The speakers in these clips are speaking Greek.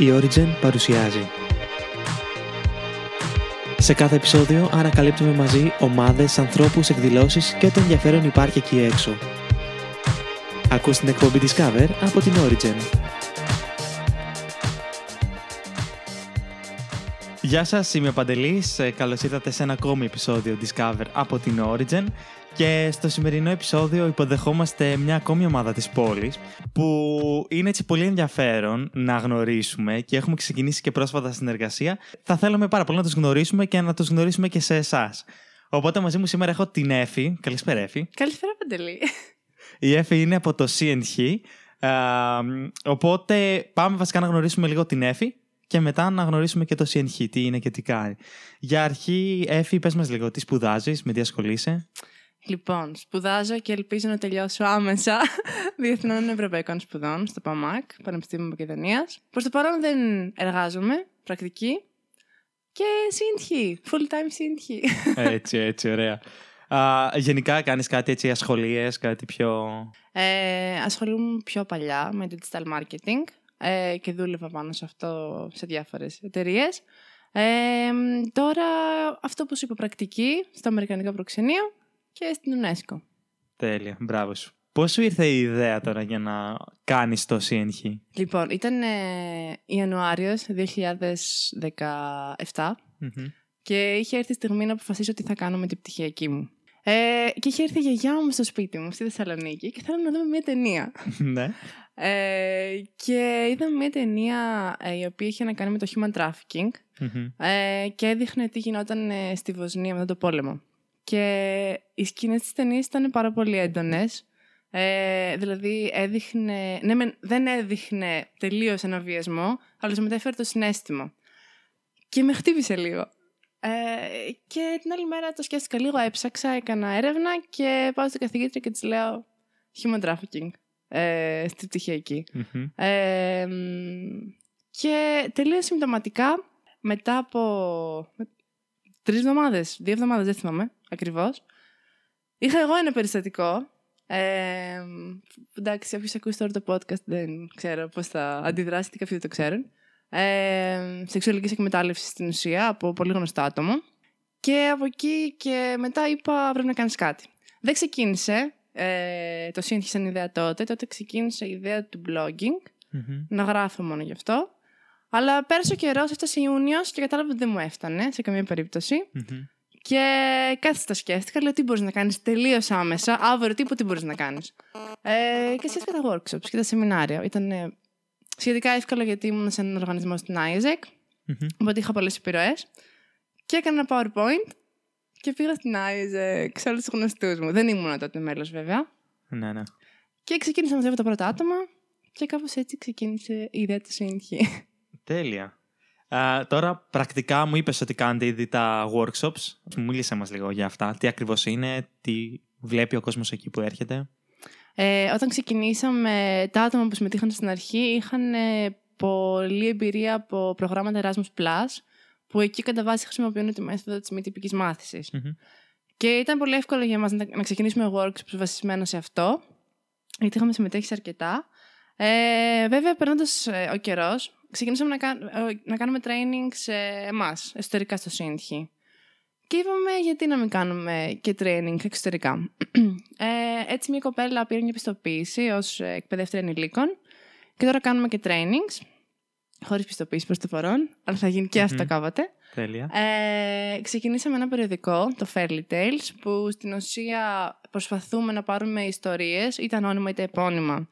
η Origin παρουσιάζει. Σε κάθε επεισόδιο ανακαλύπτουμε μαζί ομάδες, ανθρώπους, εκδηλώσεις και ό,τι ενδιαφέρον υπάρχει εκεί έξω. Ακούς την εκπομπή Discover από την Origin. Γεια σας, είμαι ο Παντελής. Ε, καλώς ήρθατε σε ένα ακόμη επεισόδιο Discover από την Origin. Και στο σημερινό επεισόδιο υποδεχόμαστε μια ακόμη ομάδα της πόλης που είναι έτσι πολύ ενδιαφέρον να γνωρίσουμε και έχουμε ξεκινήσει και πρόσφατα συνεργασία. Θα θέλαμε πάρα πολύ να τους γνωρίσουμε και να τους γνωρίσουμε και σε εσάς. Οπότε μαζί μου σήμερα έχω την Εφη. Καλησπέρα Εφη. Καλησπέρα Παντελή. Η Εφη είναι από το CNH. οπότε πάμε βασικά να γνωρίσουμε λίγο την Εφη και μετά να γνωρίσουμε και το CNH, τι είναι και τι κάνει. Για αρχή, Εφη, πες μας λίγο, τι σπουδάζεις, με τι ασχολείσαι; Λοιπόν, σπουδάζω και ελπίζω να τελειώσω άμεσα Διεθνών Ευρωπαϊκών Σπουδών στο ΠΑΜΑΚ, Πανεπιστήμιο Μακεδονίας. Προς το παρόν δεν εργάζομαι, πρακτική. Και σύντχη, full time σύντχη. Έτσι, έτσι, ωραία. Α, γενικά κάνεις κάτι έτσι ασχολίες, κάτι πιο... Ε, ασχολούμαι πιο παλιά με digital marketing ε, και δούλευα πάνω σε αυτό σε διάφορες εταιρείες. Ε, τώρα αυτό που σου είπα πρακτική στο Αμερικανικό Προξενείο και στην UNESCO. Τέλεια, μπράβο σου. Πώς σου ήρθε η ιδέα τώρα για να κάνεις το CNH? Λοιπόν, ήταν ε, Ιανουάριος 2017 και είχε έρθει η στιγμή να αποφασίσω τι θα κάνω με την πτυχιακή μου. Ε, και είχε έρθει η γιαγιά μου στο σπίτι μου, στη Θεσσαλονίκη και θέλω να δούμε μια ταινία. ναι. Ε, και είδαμε μια ταινία ε, η οποία είχε να κάνει με το human trafficking ε, και έδειχνε τι γινόταν ε, στη Βοσνία μετά το πόλεμο. Και οι σκηνές της ταινίας ήταν πάρα πολύ έντονες. Ε, δηλαδή έδειχνε, ναι, δεν έδειχνε τελείως ένα βιασμό, αλλά σου μετέφερε το συνέστημα. Και με χτύπησε λίγο. Ε, και την άλλη μέρα το σκέφτηκα λίγο, έψαξα, έκανα έρευνα και πάω στην καθηγήτρια και της λέω human trafficking ε, στη πτυχιακή. Ε, και τελείως συμπτωματικά μετά από τρεις εβδομάδες, δύο εβδομάδες, δεν θυμάμαι ακριβώς. Είχα εγώ ένα περιστατικό. Ε, εντάξει, όποιος ακούσει τώρα το podcast δεν ξέρω πώς θα αντιδράσει, κάποιοι δεν το ξέρουν. Ε, σεξουαλικής εκμετάλλευσης στην ουσία από πολύ γνωστό άτομο. Και από εκεί και μετά είπα πρέπει να κάνεις κάτι. Δεν ξεκίνησε. Ε, το σύγχυσε σαν ιδέα τότε. Τότε ξεκίνησε η ιδέα του blogging. Να γράφω μόνο γι' αυτό. Αλλά πέρασε ο καιρός, έφτασε Ιούνιος και κατάλαβα ότι δεν μου έφτανε σε καμία Και κάθισα τα σκέφτηκα, λέω τι μπορείς να κάνεις τελείως άμεσα, αύριο τίποτα τι μπορείς να κάνεις. Ε, και σκέφτηκα τα workshops και τα σεμινάρια. Ήταν σχετικά εύκολο γιατί ήμουν σε έναν οργανισμό στην ISEC, οπότε είχα πολλές επιρροές. Και έκανα ένα PowerPoint και πήγα στην ISEC σε όλους τους γνωστούς μου. Δεν ήμουν τότε μέλος βέβαια. Ναι, ναι. Και ξεκίνησα να δουλεύω τα πρώτα άτομα και κάπως έτσι ξεκίνησε η ιδέα του σύγχυ. Τέλεια. Τώρα, πρακτικά μου είπες ότι κάνετε ήδη τα workshops. Μου μίλησε μας λίγο για αυτά. Τι ακριβώς είναι, τι βλέπει ο κόσμος εκεί που έρχεται. Ε, όταν ξεκινήσαμε, τα άτομα που συμμετείχαν στην αρχή είχαν ε, πολλή εμπειρία από προγράμματα Erasmus+, που εκεί κατά βάση χρησιμοποιούν τη μέθοδο της μη τυπικής Και ήταν πολύ εύκολο για μας να, να ξεκινήσουμε workshops βασισμένα σε αυτό, γιατί είχαμε συμμετέχει αρκετά. Ε, βέβαια, περνώντας ε, ο καιρός, ξεκινήσαμε να, ε, να κάνουμε training σε εμάς, εσωτερικά στο Σύντχη. Και είπαμε γιατί να μην κάνουμε και training εξωτερικά. Ε, έτσι μια κοπέλα πήρε μια πιστοποίηση ως εκπαιδεύτρια ενηλίκων και τώρα κάνουμε και trainings, χωρίς πιστοποίηση προς το παρόν, αλλά θα γίνει και αυτό κάποτε. Τέλεια. Ε, ξεκινήσαμε ένα περιοδικό, το Fairly Tales, που στην ουσία προσπαθούμε να πάρουμε ιστορίες, είτε ανώνυμα είτε επώνυμα,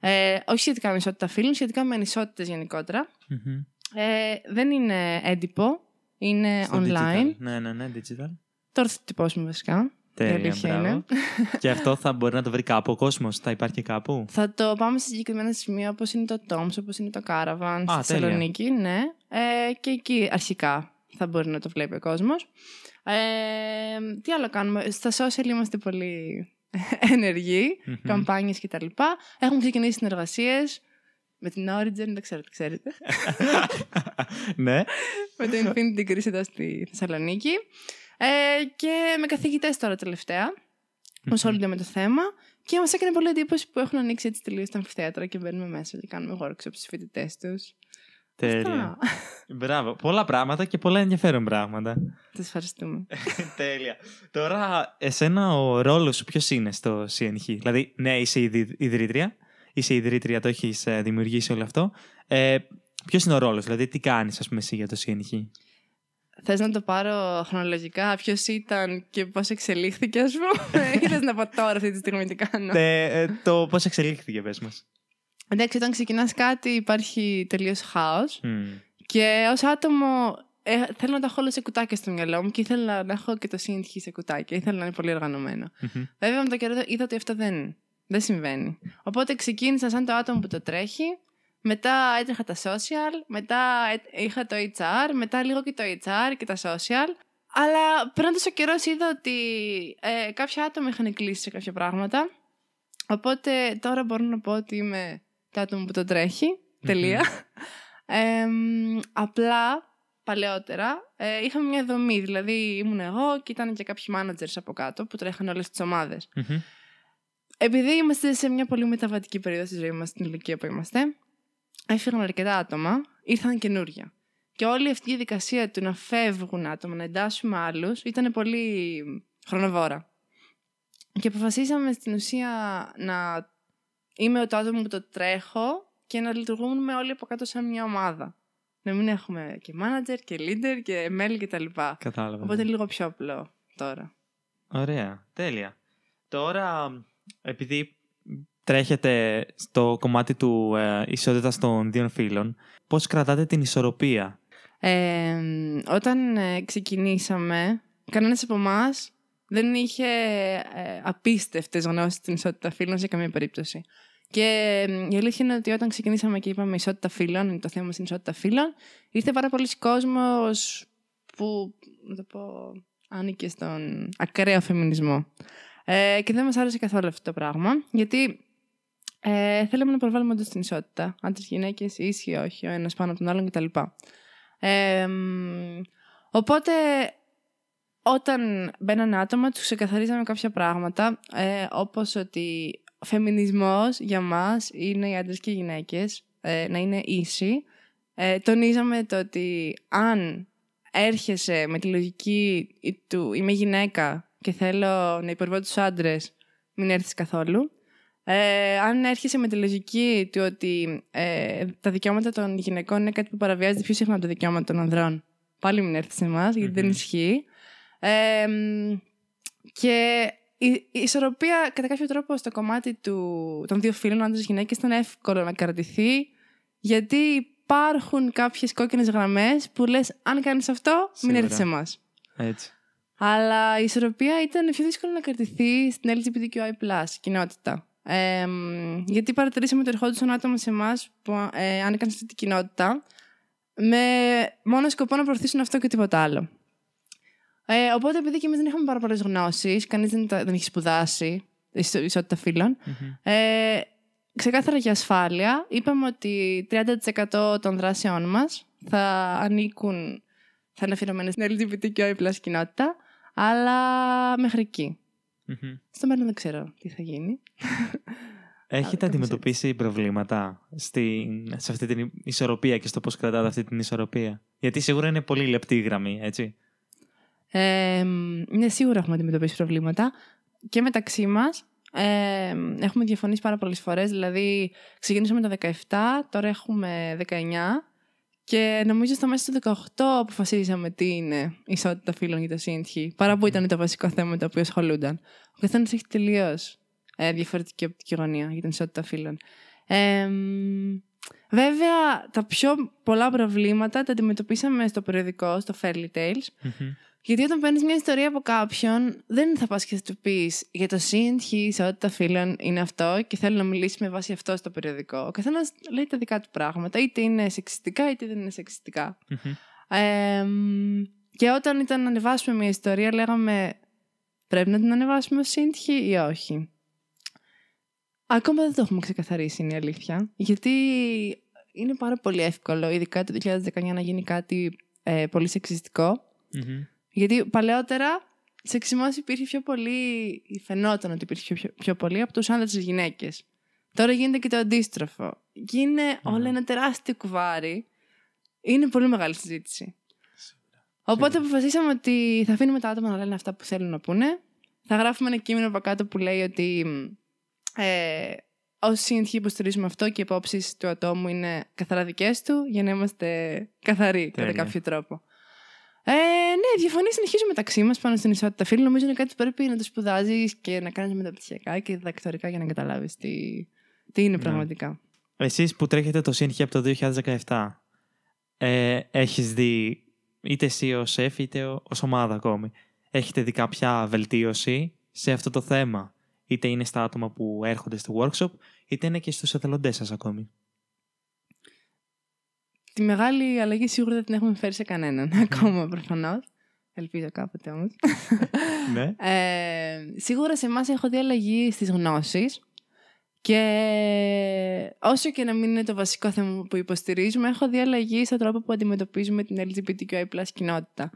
ε, όχι σχετικά με ισότητα φίλων, σχετικά με ανισότητες Ε, δεν είναι έντυπο, είναι online. Digital. Ναι, ναι, ναι, digital. Τώρα θα τυπώσουμε βασικά. Τέλεια, είναι. και αυτό θα μπορεί να το βρει κάπου ο κόσμος, θα υπάρχει κάπου. Θα το πάμε σε συγκεκριμένα σημεία όπως είναι το Toms, όπως είναι το Caravan στη Θεσσαλονίκη. Ναι. Ε, και εκεί αρχικά θα μπορεί να το βλέπει ο κόσμος. Ε, τι άλλο κάνουμε; Στα social είμαστε πολύ ενεργοί, mm-hmm. καμπάνιες κτλ. Έχουμε ξεκινήσει συνεργασίες με την Origin, δεν ξέρω τι ξέρετε. ναι. με το Infinity Greece εδώ στη Θεσσαλονίκη. Ε, και με καθηγητές τώρα τελευταία, που ασχολούνται με το θέμα. Και μας έκανε πολύ εντύπωση που έχουν ανοίξει έτσι τελείως τα αμφιθέατρα και μπαίνουμε μέσα και κάνουμε workshops στους φοιτητές τους. Τέλεια. Μπράβο. Πολλά πράγματα και πολλά ενδιαφέρον πράγματα. Σα ευχαριστούμε. Τέλεια. Τώρα, εσένα ο ρόλος σου ποιος είναι στο CNH. Δηλαδή, ναι, είσαι ιδρύτρια. Είσαι ιδρύτρια, το έχεις ε, δημιουργήσει όλο αυτό. Ε, ποιος είναι ο ρόλος, δηλαδή, τι κάνεις, ας πούμε, εσύ για το CNH. Θες να το πάρω χρονολογικά, ποιος ήταν και πώς εξελίχθηκε, ας πούμε, ή θες να πω τώρα αυτή τη στιγμή τι κάνω; Ε, το πώς εξελίχθηκε, πες μας. Εντάξει, όταν ξεκινάς κάτι υπάρχει τελείως χάος. Και ως άτομο ε, θέλω να τα έχω όλα σε κουτάκια στο μυαλό μου και ήθελα να έχω και το σύντυχη σε κουτάκια. Ήθελα να είναι πολύ οργανωμένο. Βέβαια, με το καιρό είδα ότι αυτό δεν, δεν συμβαίνει. Οπότε ξεκίνησα σαν το άτομο που το τρέχει. Μετά έτρεχα τα social, μετά είχα το HR, μετά λίγο και το HR και τα social. Αλλά πριν τόσο καιρός είδα ότι ε, κάποια άτομα είχαν κλείσει σε κάποια πράγματα. Οπότε τώρα μπορώ να πω ότι είμαι το άτομο που το τρέχει. Τελεία. Ε, απλά παλαιότερα ε, είχαμε μια δομή. Δηλαδή ήμουν εγώ και ήταν και κάποιοι managers από κάτω που τρέχαν όλες τις ομάδες. Επειδή είμαστε σε μια πολύ μεταβατική περίοδο στη ζωή μας, στην ηλικία που είμαστε, έφυγαν αρκετά άτομα, ήρθαν καινούργια. Και όλη αυτή η διαδικασία του να φεύγουν άτομα, να εντάσσουμε άλλους, ήταν πολύ χρονοβόρα. Και αποφασίσαμε στην ουσία να είμαι το άτομο που το τρέχω και να λειτουργούμε όλοι από κάτω σαν μια ομάδα. Να μην έχουμε και manager και leader και μέλη κτλ. Κατάλαβα. Οπότε λίγο πιο απλό τώρα. Ωραία. Τέλεια. Τώρα, επειδή τρέχετε στο κομμάτι του ε, ισότητας των δύο φύλων, πώς κρατάτε την ισορροπία; Ε, όταν ε, ξεκινήσαμε, κανένας από εμάς δεν είχε ε, απίστευτες γνώσεις στην ισότητα φύλων σε καμία περίπτωση. Και η αλήθεια είναι ότι όταν ξεκινήσαμε και είπαμε ισότητα φύλων, το θέμα είναι ισότητα φύλων, ήρθε πάρα πολλοί κόσμος που, να το πω, άνοικε στον ακραίο φεμινισμό. Ε, και δεν μας άρεσε καθόλου αυτό το πράγμα, γιατί ε, θέλαμε να προβάλλουμε όντως την ισότητα. Άντρες, γυναίκες, ίσοι, όχι, ο ένας πάνω από τον άλλον κτλ. Ε, οπότε, όταν μπαίνανε άτομα, τους ξεκαθαρίζαμε κάποια πράγματα, ε, όπως ότι ο φεμινισμός για μας είναι οι άντρες και οι γυναίκες ε, να είναι ίσοι. Ε, τονίζαμε το ότι αν έρχεσαι με τη λογική του είμαι γυναίκα και θέλω να υπερβώ τους άντρες, μην έρθεις καθόλου. Ε, αν έρχεσαι με τη λογική του ότι ε, τα δικαιώματα των γυναικών είναι κάτι που παραβιάζεται πιο συχνά από τα δικαιώματα των ανδρών, πάλι μην έρθεις σε εμάς, γιατί δεν ισχύει. Ε, και η, ισορροπία κατά κάποιο τρόπο στο κομμάτι του, των δύο φίλων, άντρες γυναίκες, ήταν εύκολο να κρατηθεί, γιατί υπάρχουν κάποιες κόκκινες γραμμές που λες: Αν κάνεις αυτό, μην έρθεις σε εμάς. Έτσι. Αλλά η ισορροπία ήταν πιο δύσκολο να κρατηθεί στην LGBTQI κοινότητα. Ε, γιατί παρατηρήσαμε ότι ερχόντουσαν άτομα σε εμάς που ε, άνοικαν σε αυτή την κοινότητα με μόνο σκοπό να προωθήσουν αυτό και τίποτα άλλο. Ε, οπότε, επειδή και εμείς δεν είχαμε πάρα πολλές γνώσεις, κανείς δεν, δεν έχει σπουδάσει ισότητα φύλων, mm-hmm. ε, ξεκάθαρα για ασφάλεια, είπαμε ότι 30% των δράσεών μας θα ανήκουν, θα είναι αφιερωμένες στην LGBTQI κοινότητα, αλλά μέχρι εκεί. Mm-hmm. Στο μέλλον δεν ξέρω τι θα γίνει. Έχετε αντιμετωπίσει προβλήματα στην, σε αυτή την ισορροπία και στο πώς κρατάτε αυτή την ισορροπία; Γιατί σίγουρα είναι πολύ λεπτή η γραμμή, έτσι. Ε, είναι σίγουρα έχουμε αντιμετωπίσει προβλήματα και μεταξύ μας. Ε, έχουμε διαφωνήσει πάρα πολλές φορές. Δηλαδή, ξεκινήσαμε το 17, τώρα έχουμε 19. Και νομίζω στο μέσα του 18 αποφασίσαμε τι είναι η ισότητα φύλων για το ΣΥΝΤΧΙ, παρά που ήταν το βασικό θέμα με το οποίο ασχολούνταν. Ο καθένας έχει τελείως ε, διαφορετική οπτική γωνία για την ισότητα φύλων. Ε, βέβαια, τα πιο πολλά προβλήματα τα αντιμετωπίσαμε στο περιοδικό, στο Fairly Tales. Γιατί όταν παίρνεις μια ιστορία από κάποιον, δεν θα πας και θα του πεις για το σύντχη, σε ό,τι τα φίλων είναι αυτό και θέλω να μιλήσει με βάση αυτό στο περιοδικό. Ο καθένας λέει τα δικά του πράγματα, είτε είναι σεξιστικά είτε δεν είναι σεξιστικά. Ε, και όταν ήταν να ανεβάσουμε μια ιστορία, λέγαμε πρέπει να την ανεβάσουμε ω σύντχη ή όχι; Ακόμα δεν το έχουμε ξεκαθαρίσει, είναι η αλήθεια. Γιατί είναι πάρα πολύ εύκολο, ειδικά το 2019, να γίνει κάτι ε, πολύ σεξιστικό. Γιατί παλαιότερα σεξισμός υπήρχε πιο πολύ, φαινόταν ότι υπήρχε πιο, πιο πολύ από τους άνδρες και γυναίκες. Τώρα γίνεται και το αντίστροφο. Και είναι mm. όλο ένα τεράστιο κουβάρι είναι πολύ μεγάλη συζήτηση. Οπότε αποφασίσαμε ότι θα αφήνουμε τα άτομα να λένε αυτά που θέλουν να πούνε. Θα γράφουμε ένα κείμενο από κάτω που λέει ότι ε, όσοι CNT υποστηρίζουμε αυτό και οι υπόψει του ατόμου είναι καθαρά δικές του, για να είμαστε καθαροί κατά κάποιο τρόπο. Ε, ναι, διαφωνείς συνεχίζουμε μεταξύ μας πάνω στην ισότητα φίλων. Νομίζω είναι κάτι που πρέπει να το σπουδάζεις και να κάνεις μεταπτυχιακά και διδακτορικά για να καταλάβεις τι, τι είναι ναι. πραγματικά. Εσείς που τρέχετε το CNT από το 2017, ε, έχεις δει είτε εσύ ως σεφ είτε ως ομάδα ακόμη. Έχετε δει κάποια βελτίωση σε αυτό το θέμα; Είτε είναι στα άτομα που έρχονται στο workshop, είτε είναι και στους εθελοντές σας ακόμη; Τη μεγάλη αλλαγή σίγουρα δεν την έχουμε φέρει σε κανέναν ακόμα προφανώς. Ελπίζω κάποτε όμως. ναι. Ε, σίγουρα σε εμάς έχω δει αλλαγή στις γνώσεις. Και όσο και να μην είναι το βασικό θέμα που υποστηρίζουμε, έχω δει αλλαγή στον τρόπο που αντιμετωπίζουμε την LGBTQI κοινότητα.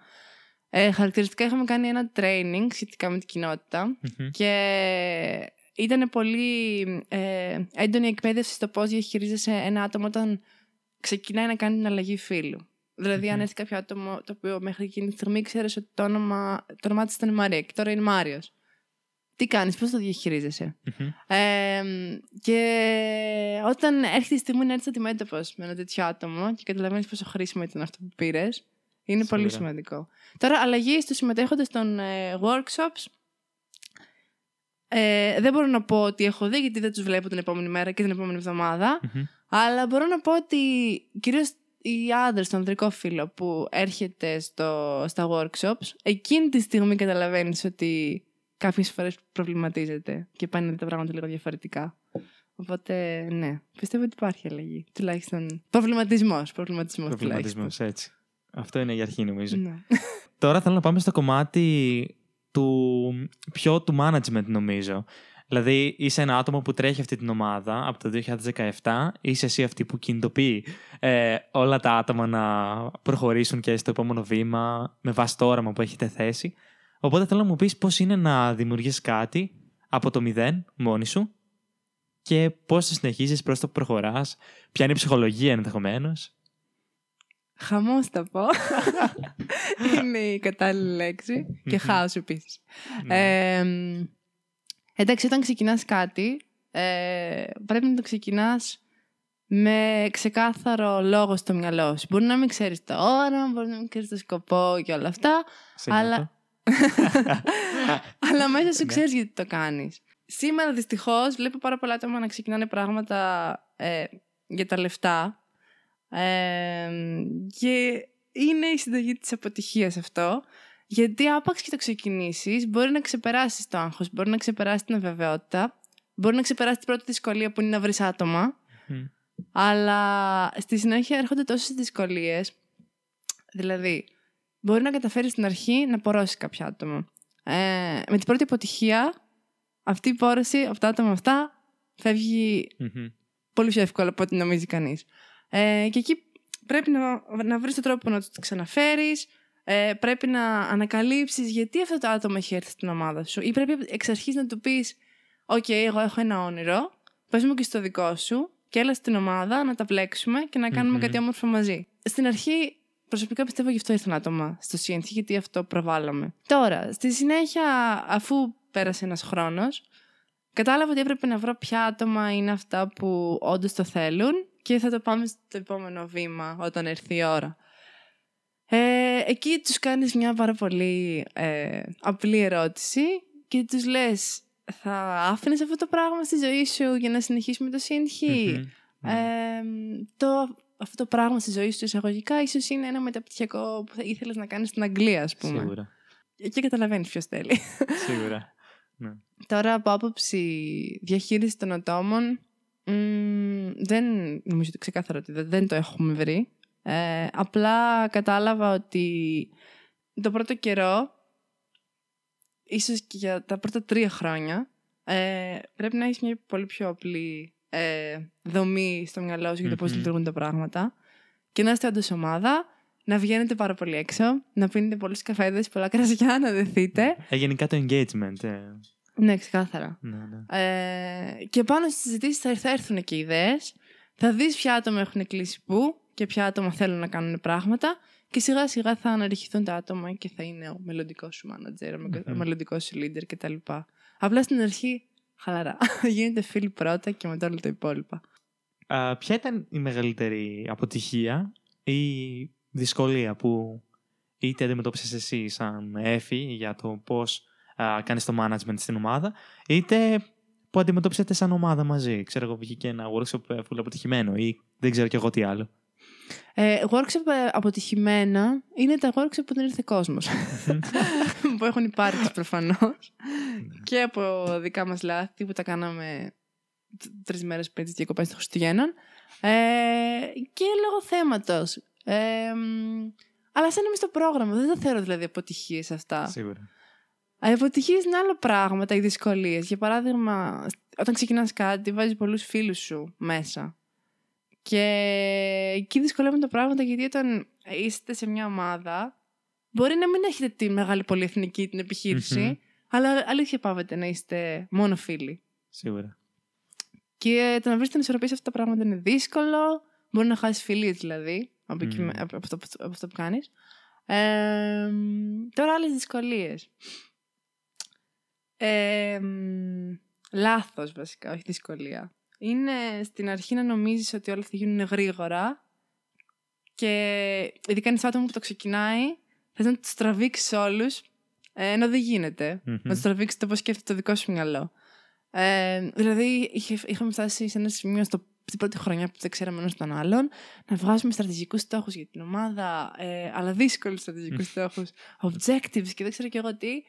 Ε, χαρακτηριστικά είχαμε κάνει ένα training σχετικά με την κοινότητα και ήταν πολύ ε, έντονη εκπαίδευση στο πώς διαχειρίζεσαι ένα άτομο όταν ξεκινάει να κάνει την αλλαγή φύλου. Δηλαδή, αν έρθει κάποιο άτομο το οποίο μέχρι εκείνη τη στιγμή ξέρεις ότι το όνομα, το όνομά της ήταν Μαρία και τώρα είναι Μάριος. Τι κάνεις, πώς το διαχειριζεσαι Ε, και όταν έρχεται η στιγμή να έρθεις αντιμέτωπος με ένα τέτοιο άτομο και καταλαβαίνεις πόσο χρήσιμο ήταν αυτό που πήρες, είναι πολύ σημαντικό. Τώρα, αλλαγή στους συμμετέχοντες των ε, workshops. Ε, δεν μπορώ να πω ότι έχω δει, γιατί δεν τους βλέπω την επόμενη μέρα και την επόμενη Αλλά μπορώ να πω ότι κυρίως οι άντρες, το ανδρικό φίλο που έρχεται στο, στα workshops, εκείνη τη στιγμή καταλαβαίνεις ότι κάποιες φορές προβληματίζεται και πάνε τα πράγματα λίγο διαφορετικά. Οπότε, ναι, πιστεύω ότι υπάρχει αλλαγή. Τουλάχιστον προβληματισμός. Προβληματισμός, έτσι. Αυτό είναι η αρχή, νομίζω. Ναι. Τώρα θέλω να πάμε στο κομμάτι του πιο του management, νομίζω. Δηλαδή, είσαι ένα άτομο που τρέχει αυτή την ομάδα από το 2017. Είσαι εσύ αυτή που κινητοποιεί ε, όλα τα άτομα να προχωρήσουν και στο επόμενο βήμα με βάση το όραμα που έχετε θέσει. Οπότε θέλω να μου πεις πώς είναι να δημιουργείς κάτι από το μηδέν μόνη σου και πώς το συνεχίζεις, πώς το προχωράς, ποια είναι η ψυχολογία ενδεχομένως. Χαμός θα πω. είναι η κατάλληλη λέξη. και χάος επίσης. Ναι. Εντάξει, όταν ξεκινάς κάτι, ε, πρέπει να το ξεκινάς με ξεκάθαρο λόγο στο μυαλό σου. Μπορεί να μην ξέρεις το όραμα, μπορεί να μην ξέρεις το σκοπό και όλα αυτά. αλλά... αλλά μέσα σου ναι. ξέρεις γιατί το κάνεις. Σήμερα δυστυχώς βλέπω πάρα πολλά άτομα να ξεκινάνε πράγματα ε, για τα λεφτά και είναι η συνταγή της αποτυχίας αυτό. Γιατί άπαξ και το ξεκινήσεις, μπορεί να ξεπεράσεις το άγχος, μπορεί να ξεπεράσει την αβεβαιότητα, μπορεί να ξεπεράσει την πρώτη δυσκολία που είναι να βρεις άτομα. Αλλά στη συνέχεια έρχονται τόσες δυσκολίες. Δηλαδή, μπορεί να καταφέρεις στην αρχή να πορώσεις κάποια άτομα. Ε, με την πρώτη αποτυχία, αυτή η πόρωση από τα άτομα αυτά πολύ πιο εύκολα από ό,τι νομίζει κανείς. Ε, και εκεί πρέπει να, να βρεις τον τρόπο να το ξαναφέρεις, ε, πρέπει να ανακαλύψεις γιατί αυτό το άτομο έχει έρθει στην ομάδα σου ή πρέπει εξ αρχής να του πεις «OK, εγώ έχω ένα όνειρο, πες μου και στο δικό σου και έλα στην ομάδα να τα πλέξουμε και να κάνουμε κάτι όμορφο μαζί». Στην αρχή προσωπικά πιστεύω γι' αυτό ήρθαν άτομα στο CNC γιατί αυτό προβάλλαμε. Τώρα, στη συνέχεια αφού πέρασε ένας χρόνος, κατάλαβα ότι έπρεπε να βρω ποια άτομα είναι αυτά που όντως το θέλουν και θα το πάμε στο επόμενο βήμα όταν έρθει η ώρα. Ε, εκεί τους κάνεις μια πάρα πολύ ε, απλή ερώτηση και τους λες θα άφηνες αυτό το πράγμα στη ζωή σου για να συνεχίσουμε το CNH. Ε, το, αυτό το πράγμα στη ζωή σου εισαγωγικά ίσως είναι ένα μεταπτυχιακό που θα ήθελες να κάνεις στην Αγγλία ας πούμε. Σίγουρα. Εκεί καταλαβαίνεις ποιος θέλει. Σίγουρα. Ναι. Τώρα από άποψη διαχείρισης των ατόμων δεν νομίζω ότι ξεκάθαρα ότι δεν το έχουμε βρει. Ε, απλά κατάλαβα ότι το πρώτο καιρό, ίσως και για τα πρώτα τρία χρόνια, ε, πρέπει να έχεις μια πολύ πιο απλή ε, δομή στο μυαλό σου για το πώς λειτουργούν τα πράγματα και να είστε όντως ομάδα, να βγαίνετε πάρα πολύ έξω, να πίνετε πολλούς καφέδες, πολλά κρασιά, να δεθείτε. Ε, γενικά το engagement. Ε. Ναι, ξεκάθαρα. Ναι, ναι. Ε, και πάνω στις συζητήσεις θα, έρθουν και ιδέες. Θα δεις ποια άτομα έχουν κλείσει πού και ποια άτομα θέλουν να κάνουν πράγματα και σιγά σιγά θα αναρριχηθούν τα άτομα και θα είναι ο μελλοντικός σου manager, ο μελλοντικός σου leader κτλ. Απλά στην αρχή χαλαρά. Γίνεται φίλοι πρώτα και μετά όλο το υπόλοιπα. Α, ποια ήταν η μεγαλύτερη αποτυχία ή δυσκολία που είτε αντιμετώπισες εσύ σαν έφη για το πώς κάνεις το management στην ομάδα, είτε που αντιμετώπισετε σαν ομάδα μαζί. Ξέρω εγώ, βγήκε ένα workshop ε, full αποτυχημένο ή δεν ξέρω κι εγώ τι άλλο. Ε, workshop ε, αποτυχημένα είναι τα workshop που δεν ήρθε κόσμος. που έχουν υπάρξει προφανώς. Ναι. και από δικά μας λάθη που τα κάναμε τρεις μέρες πριν τις διακοπές των Χριστουγέννων. Ε, και λόγω θέματος. Ε, αλλά σαν είμαι στο πρόγραμμα. Δεν τα θεωρώ δηλαδή αποτυχίες αυτά. Σίγουρα. Οι αποτυχίες είναι άλλο πράγματα, οι δυσκολίες. Για παράδειγμα, όταν ξεκινάς κάτι, βάζεις πολλούς φίλους σου μέσα. Και εκεί δυσκολεύουν τα πράγματα γιατί όταν είστε σε μια ομάδα, μπορεί να μην έχετε τη μεγάλη πολυεθνική την επιχειρηση αλλά αλήθεια πάβετε να είστε μόνο φίλοι. Σίγουρα. Και το να βρεις την ισορροπία σε αυτά τα πράγματα είναι δύσκολο. Μπορεί να χάσεις φιλίες δηλαδή από, από, αυτό, από αυτό που κάνεις. Ε, τώρα άλλες δυσκολίες. Ε, λάθος βασικά, όχι δυσκολία. Είναι στην αρχή να νομίζεις ότι όλα θα γίνουν γρήγορα και ειδικά είναι άτομο που το ξεκινάει, θες να τους τραβήξεις όλους, ε, ενώ δεν γίνεται. Mm-hmm. Να τους τραβήξεις το πώς σκέφτεται το δικό σου μυαλό. Ε, δηλαδή, είχε, είχαμε φτάσει σε ένα σημείο στο, στην πρώτη χρονιά που δεν ξέραμε ένας τον άλλον να βγάζουμε στρατηγικούς στόχους για την ομάδα, ε, αλλά δύσκολους στρατηγικούς στόχους, objectives και δεν ξέρω και εγώ τι.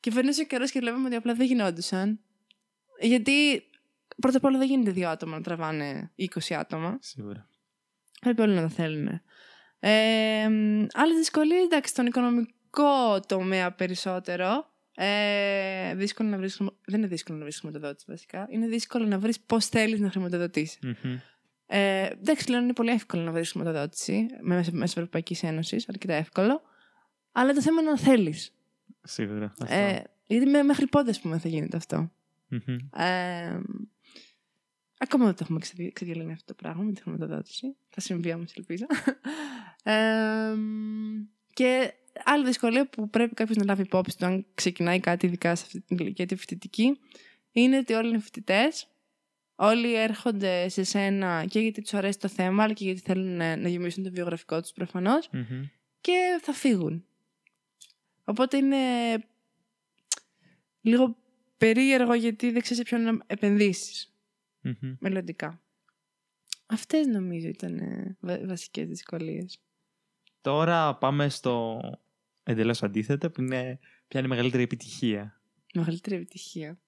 Και περνούσε ο καιρός και βλέπαμε ότι απλά δεν γινόντουσαν. Γιατί πρώτα απ' όλα δεν γίνεται δύο άτομα να τραβάνε 20 άτομα. Σίγουρα. Πρέπει όλοι να τα θέλουν. Ε, Άλλε δυσκολίε, εντάξει, στον οικονομικό τομέα περισσότερο. Ε, δύσκολο να βρεις, δεν είναι δύσκολο να βρει χρηματοδότηση βασικά. Είναι δύσκολο να βρεις πώς θέλεις να χρηματοδοτήσεις. Mm-hmm. Ε, εντάξει, πλέον είναι πολύ εύκολο να βρεις χρηματοδότηση μέσα, μέσα Ευρωπαϊκής Ένωσης, αρκετά εύκολο. Αλλά το θέμα είναι να θέλεις. Σίγουρα. Ε, γιατί μέχρι πότε, ας πούμε, θα γίνεται αυτό. Ε, ακόμα δεν το έχουμε ξεδιαλύνει αυτό το πράγμα με τη χρηματοδότηση. Θα συμβεί όμως, ελπίζω. Ε, και άλλη δυσκολία που πρέπει κάποιος να λάβει υπόψη του, αν ξεκινάει κάτι, ειδικά σε αυτή την ηλικία τη φοιτητική, είναι ότι όλοι είναι φοιτητές. Όλοι έρχονται σε σένα και γιατί τους αρέσει το θέμα, αλλά και γιατί θέλουν να γεμίσουν το βιογραφικό τους προφανω Και θα φύγουν. Οπότε είναι λίγο περίεργο γιατί δεν ξέρεις σε ποιον να επενδύσεις mm-hmm. μελλοντικά. Αυτές νομίζω ήταν ε, βασικές δυσκολίες. Τώρα πάμε στο εντελώς αντίθετο που είναι ποια είναι η μεγαλύτερη επιτυχία. Μεγαλύτερη επιτυχία.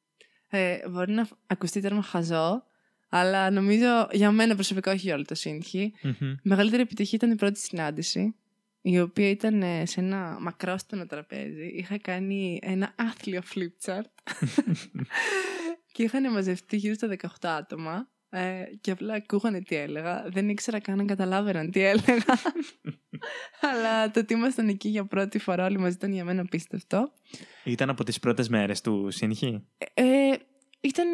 Ε, μπορεί να ακουστεί τέρμα χαζό, αλλά νομίζω για μένα προσωπικά όχι όλο το σύγχυ. Mm-hmm. Η μεγαλύτερη επιτυχία ήταν η πρώτη συνάντηση η οποία ήταν ε, σε ένα μακρόστονο τραπέζι. Είχα κάνει ένα άθλιο flip chart και είχαν μαζευτεί γύρω στα 18 άτομα ε, και απλά ακούγανε τι έλεγα. Δεν ήξερα καν να καταλάβαιναν τι έλεγα. Αλλά το ότι ήμασταν εκεί για πρώτη φορά όλοι μαζί ήταν για μένα απίστευτο. Ήταν από τις πρώτες μέρες του Σύνχη; Ε, ε, ήταν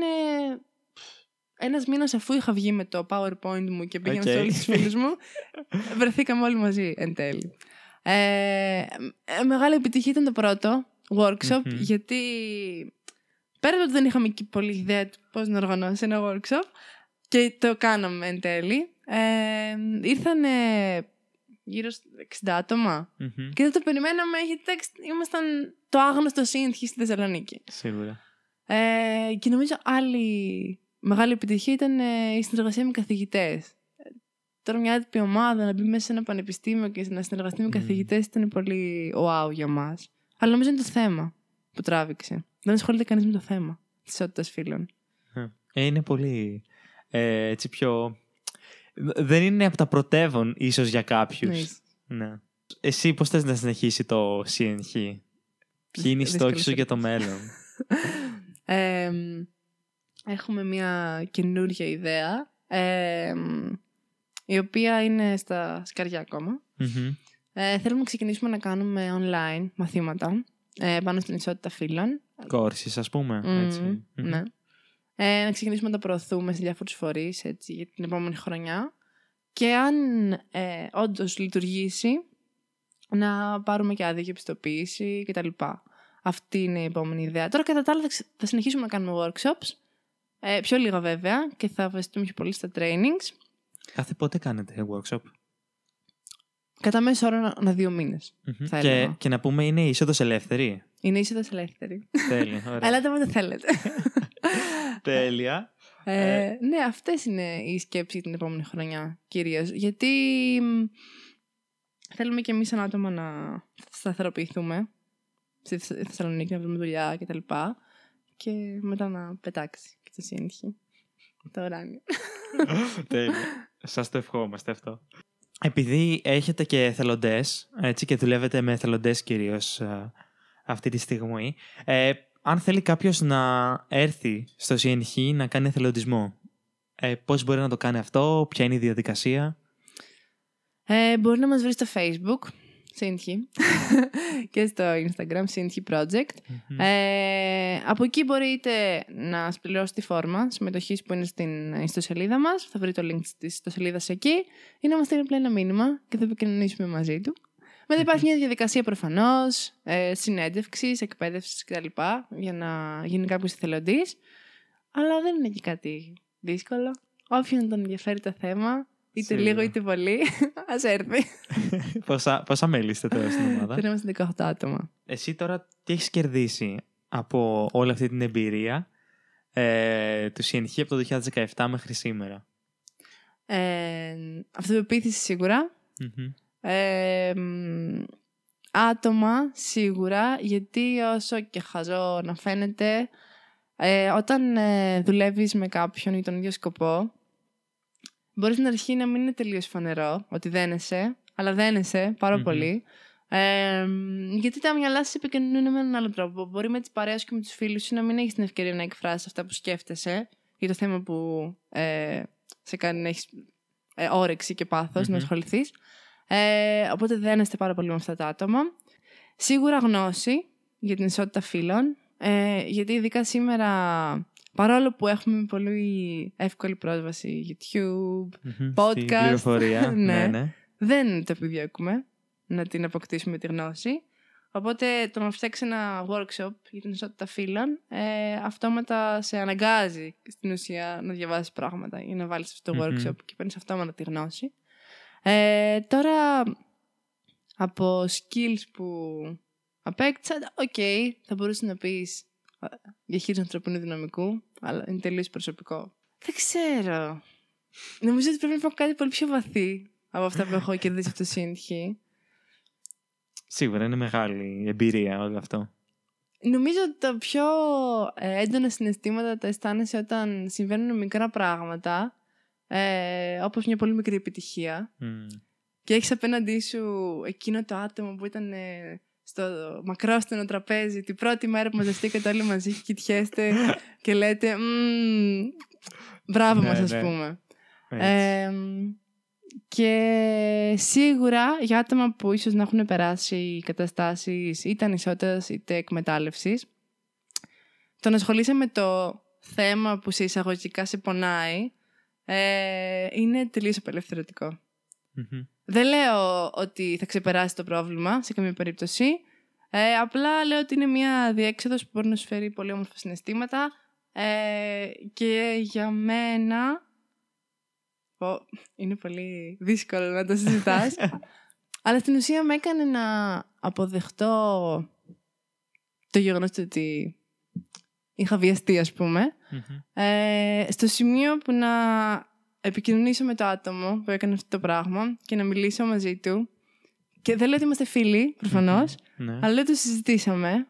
ένας μήνας αφού είχα βγει με το PowerPoint μου και πήγαινα okay. σε όλους τους φίλους μου, βρεθήκαμε όλοι μαζί εν τέλει. Ε, ε μεγάλη επιτυχία ήταν το πρώτο workshop, γιατί πέρα από ότι δεν είχαμε και πολύ ιδέα πώς να οργανώσει ένα workshop, και το κάναμε εν τέλει. Ε, ήρθαν γύρω στα 60 ατομα και δεν το περιμέναμε γιατί ήμασταν το άγνωστο σύνθημα στη Θεσσαλονίκη. Σίγουρα. Ε, και νομίζω άλλοι μεγάλη επιτυχία ήταν ε, η συνεργασία με καθηγητές. Τώρα μια άτυπη ομάδα να μπει μέσα σε ένα πανεπιστήμιο και να συνεργαστεί με mm. καθηγητές ήταν πολύ wow για μας. Αλλά νομίζω είναι το θέμα που τράβηξε. Δεν ασχολείται κανείς με το θέμα της ισότητας φίλων. Ε, είναι πολύ ε, έτσι πιο. Δεν είναι από τα πρωτεύον ίσως για κάποιους. Ναι. Εσύ πώς θες να συνεχίσει το CNH, Ποιοι είναι οι στόχοι σου για το μέλλον; ε, έχουμε μια καινούργια ιδέα η οποία είναι στα σκαριά Ε, θέλουμε να ξεκινήσουμε να κάνουμε online μαθήματα ε, πάνω στην ισότητα φύλων. Κόρσεις ας πούμε, Ναι. Ε, να ξεκινήσουμε να τα προωθούμε σε διάφορους φορείς έτσι, για την επόμενη χρονιά. και αν ε, όντως λειτουργήσει, να πάρουμε και άδεια για επιστοποίηση κτλ. Αυτή είναι η επόμενη ιδέα. Τώρα κατά τα άλλα θα συνεχίσουμε να κάνουμε workshops. Ε, πιο λίγα βέβαια και θα βασιστούμε πιο πολύ στα trainings. Κάθε πότε κάνετε workshop? Κατά μέσο όρο ανά δύο και, και να πούμε είναι είσοδος ελεύθερη. Είναι είσοδος ελεύθερη. Τέλεια. Ωραία. Ελάτε όποτε θέλετε. Τέλεια. Ε, ε, ναι, αυτές είναι οι σκέψεις την επόμενη χρονιά κυρίως. Γιατί θέλουμε και εμείς σαν άτομα να σταθεροποιηθούμε στη Θεσσαλονίκη, να βρούμε δουλειά κτλ. Και, και μετά να πετάξει και το σύγχυ. Το ουράνιο. Τέλεια. Σας το ευχόμαστε αυτό. Επειδή έχετε και εθελοντές, έτσι και δουλεύετε με εθελοντές κυρίως ε, αυτή τη στιγμή, ε, αν θέλει κάποιος να έρθει στο CNH να κάνει εθελοντισμό, ε, πώς μπορεί να το κάνει αυτό, ποια είναι η διαδικασία; Ε, μπορεί να μας βρει στο Facebook, CNH, και στο Instagram, CNH Project. Ε, από εκεί μπορείτε να σπληρώσετε τη φόρμα συμμετοχής που είναι στην ιστοσελίδα μας. Θα βρείτε το link της ιστοσελίδας εκεί ή να μας στείλει απλά ένα μήνυμα και θα επικοινωνήσουμε μαζί του. Μετά υπάρχει μια διαδικασία προφανώς ε, συνέντευξης, εκπαίδευσης κτλ. για να γίνει κάποιος εθελοντής. Αλλά δεν είναι και κάτι δύσκολο. Όποιον τον ενδιαφέρει το θέμα, είτε Σίγουρα. λίγο είτε πολύ, ας έρθει. πόσα, πόσα μέλη είστε τώρα στην ομάδα, Τώρα είμαστε 18 άτομα. Εσύ τώρα τι έχεις κερδίσει από όλη αυτή την εμπειρία ε, του CNH από το 2017 μέχρι σήμερα; Ε, αυτοπεποίθηση άτομα σίγουρα, γιατί όσο και χαζό να φαίνεται, ε, όταν ε, δουλεύεις με κάποιον για τον ίδιο σκοπό, μπορείς στην αρχή να μην είναι τελείως φανερό ότι δένεσαι, αλλά δένεσαι πάρα πολύ. Ε, γιατί τα μυαλά σου επικοινωνούν με έναν άλλο τρόπο. Μπορεί με τις παρέες και με τους φίλους σου να μην έχεις την ευκαιρία να εκφράσει αυτά που σκέφτεσαι για το θέμα που ε, σε κάνει να έχεις ε, όρεξη και παθο να ασχοληθείς. Ε, οπότε δένεστε πάρα πολύ με αυτά τα άτομα. Σίγουρα γνώση για την ισότητα φύλων, ε, γιατί ειδικά σήμερα, παρόλο που έχουμε πολύ εύκολη πρόσβαση YouTube, podcast, ναι, ναι, ναι, δεν το επιδιώκουμε να την αποκτήσουμε τη γνώση. Οπότε το να φτιάξεις ένα workshop για την ισότητα φύλων ε, αυτόματα σε αναγκάζει στην ουσία να διαβάσεις πράγματα ή να βάλεις αυτό το workshop και παίρνεις αυτόματα τη γνώση. Ε, τώρα, από skills που απέκτησα, OK, okay, θα μπορούσες να πεις διαχείριση ανθρωπίνου δυναμικού, αλλά είναι τελείως προσωπικό. Δεν ξέρω. Νομίζω ότι πρέπει να πω κάτι πολύ πιο βαθύ από αυτά που έχω κερδίσει από το CNH. Σίγουρα είναι μεγάλη εμπειρία όλο αυτό. Νομίζω ότι τα πιο ε, έντονα συναισθήματα τα αισθάνεσαι όταν συμβαίνουν μικρά πράγματα ε, όπως μια πολύ μικρή επιτυχία και έχεις απέναντί σου εκείνο το άτομο που ήταν ε, στο μακρόστενο τραπέζι την πρώτη μέρα που μαζευτήκατε όλοι μαζί και κοιτιέστε και λέτε μπράβο ναι, μας ας ναι. πούμε ε, και σίγουρα για άτομα που ίσως να έχουν περάσει καταστάσεις είτε ανισότητας είτε εκμετάλλευσης το να ασχολείσαι με το θέμα που σε εισαγωγικά σε πονάει ε, είναι τελείως Δεν λέω ότι θα ξεπεράσει το πρόβλημα σε καμία περίπτωση. Ε, απλά λέω ότι είναι μια διέξοδος που μπορεί να σου φέρει πολύ όμορφα συναισθήματα. Ε, και για μένα είναι πολύ δύσκολο να το συζητάς αλλά στην ουσία με έκανε να αποδεχτώ το γεγονός ότι είχα βιαστεί ας πουμε ε, στο σημείο που να επικοινωνήσω με το άτομο που έκανε αυτό το πράγμα και να μιλήσω μαζί του και δεν λέω ότι είμαστε φίλοι ναι. αλλά λέω ότι το συζητήσαμε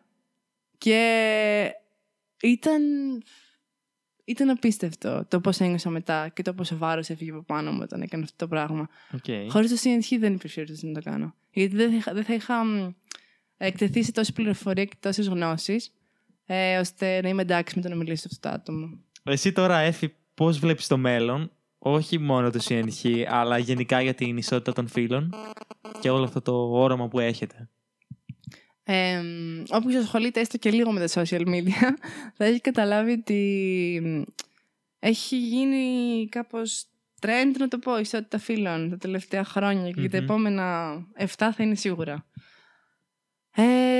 και ήταν ήταν απίστευτο το πώς ένιωσα μετά και το πόσο βάρος έφυγε από πάνω μου όταν έκανε αυτό το πράγμα. Okay. Χωρίς το CNH δεν υπήρχε να το κάνω. Γιατί δεν θα, δεν θα είχα εκτεθεί σε τόση πληροφορία και τόσες γνώσεις ε, ώστε να είμαι εντάξει με το να μιλήσω σε αυτό το άτομο. Εσύ τώρα, Έφη, πώς βλέπεις το μέλλον, όχι μόνο το CNH, αλλά γενικά για την ισότητα των φίλων και όλο αυτό το όραμα που έχετε. Ε, όποιος ασχολείται έστω και λίγο με τα social media θα έχει καταλάβει ότι έχει γίνει κάπως trend, να το πω, ισότητα φύλων τα τελευταία χρόνια και τα επόμενα 7 θα είναι σίγουρα. Ε,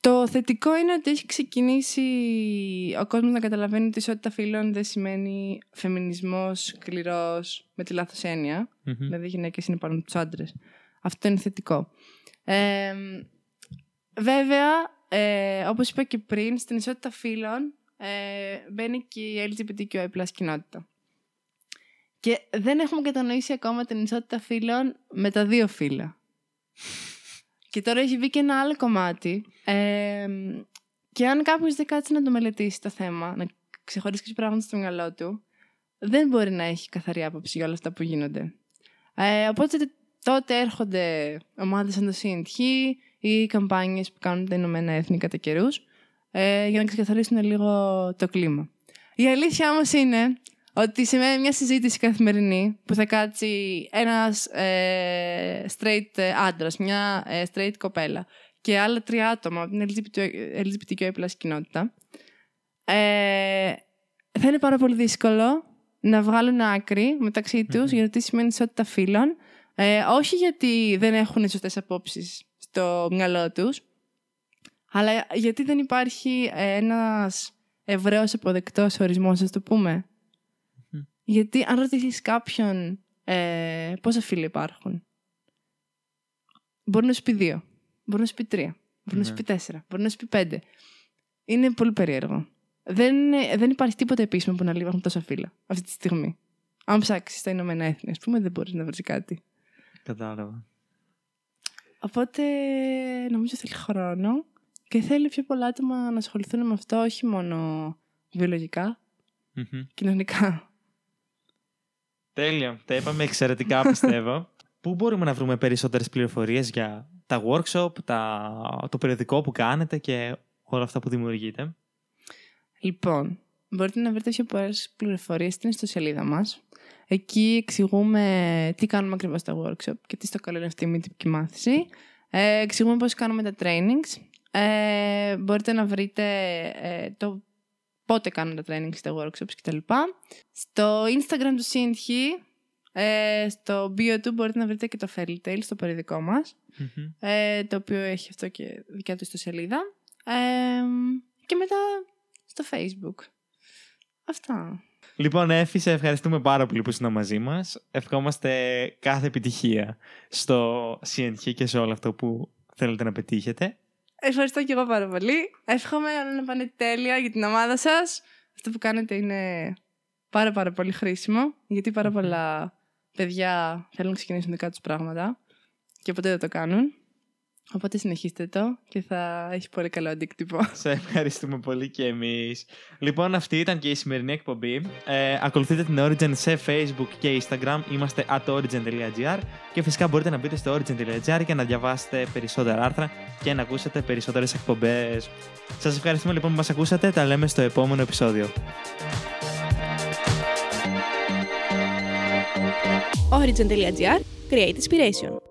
το θετικό είναι ότι έχει ξεκινήσει ο κόσμος να καταλαβαίνει ότι η ισότητα φύλων δεν σημαίνει φεμινισμός σκληρός με τη λάθος έννοια. Mm-hmm. Δηλαδή οι γυναίκες είναι πάνω από τους άντρες. Αυτό είναι θετικό. Ε, βέβαια, ε, όπως είπα και πριν, στην ισότητα φύλων ε, μπαίνει και η LGBTQI κοινότητα. Και δεν έχουμε κατανοήσει ακόμα την ισότητα φύλων με τα δύο φύλλα. Και τώρα έχει βγει και ένα άλλο κομμάτι. Ε, και αν κάποιος δεν κάτσει να το μελετήσει το θέμα, να ξεχωρίσει και πράγματα στο μυαλό του, δεν μπορεί να έχει καθαρή άποψη για όλα αυτά που γίνονται. Ε, οπότε τότε έρχονται ομάδες σαν το CNT ή καμπάνιες που κάνουν τα Ηνωμένα Έθνη κατά καιρούς, ε, για να ξεκαθαρίσουν λίγο το κλίμα. Η αλήθεια όμως είναι ότι σε μια συζήτηση καθημερινή που θα κάτσει ένας ε, straight άντρας, μια ε, straight κοπέλα και άλλα τρία άτομα από την LGBTQ κοινότητα, ε, θα είναι πάρα πολύ δύσκολο να βγάλουν άκρη μεταξύ τους για το τι σημαίνει ισότητα φύλων, ε, όχι γιατί δεν έχουν σωστές απόψεις στο μυαλό τους, αλλά γιατί δεν υπάρχει ένας ευρέως αποδεκτός ορισμός, ας το πούμε. Γιατί αν ρωτήσεις κάποιον ε, πόσα φίλοι υπάρχουν, μπορεί να σου πει δύο, μπορεί να σου πει τρία, μπορεί να σου ναι. πει τέσσερα, μπορεί να σου πει πέντε. Είναι πολύ περίεργο. Δεν, δεν υπάρχει τίποτα επίσημο που να λέει υπάρχουν τόσα φύλλα αυτή τη στιγμή. Αν ψάξεις στα Ηνωμένα Έθνη, ας πούμε, δεν μπορείς να βρεις κάτι. Κατάλαβα. Οπότε νομίζω θέλει χρόνο και θέλει πιο πολλά άτομα να ασχοληθούν με αυτό, όχι μόνο βιολογικά, κοινωνικά. Τέλεια. Τα είπαμε εξαιρετικά, πιστεύω. Πού μπορούμε να βρούμε περισσότερες πληροφορίες για τα workshop, τα... το περιοδικό που κάνετε και όλα αυτά που δημιουργείτε; Λοιπόν, μπορείτε να βρείτε πιο πολλές πληροφορίες στην ιστοσελίδα μας. Εκεί εξηγούμε τι κάνουμε ακριβώς στα workshop και τι στο καλό είναι αυτή η μη τυπική μάθηση. Ε, εξηγούμε πώς κάνουμε τα trainings. Ε, μπορείτε να βρείτε ε, το πότε κάνουν τα trainings στα workshops κτλ. Στο Instagram του CNH, ε, στο bio του μπορείτε να βρείτε και το Fairy Tale στο περιοδικό μας, ε, το οποίο έχει αυτό και δικιά του ιστοσελίδα. Ε, και μετά στο Facebook. Αυτά. Λοιπόν, Έφη, σε ευχαριστούμε πάρα πολύ που ήσουν μαζί μας. Ευχόμαστε κάθε επιτυχία στο CNH και σε όλο αυτό που θέλετε να πετύχετε. Ευχαριστώ και εγώ πάρα πολύ. Εύχομαι όλα να πάνε τέλεια για την ομάδα σας. Αυτό που κάνετε είναι πάρα πάρα πολύ χρήσιμο, γιατί πάρα πολλά παιδιά θέλουν να ξεκινήσουν δικά τους πράγματα και ποτέ δεν το κάνουν. Οπότε συνεχίστε το και θα έχει πολύ καλό αντίκτυπο. Σε ευχαριστούμε πολύ και εμείς. Λοιπόν, αυτή ήταν και η σημερινή εκπομπή. Ε, ακολουθείτε την Origin σε Facebook και Instagram. Είμαστε at origin.gr και φυσικά μπορείτε να μπείτε στο origin.gr και να διαβάσετε περισσότερα άρθρα και να ακούσετε περισσότερες εκπομπές. Σας ευχαριστούμε λοιπόν που μας ακούσατε. Τα λέμε στο επόμενο επεισόδιο. Origin.gr Create Inspiration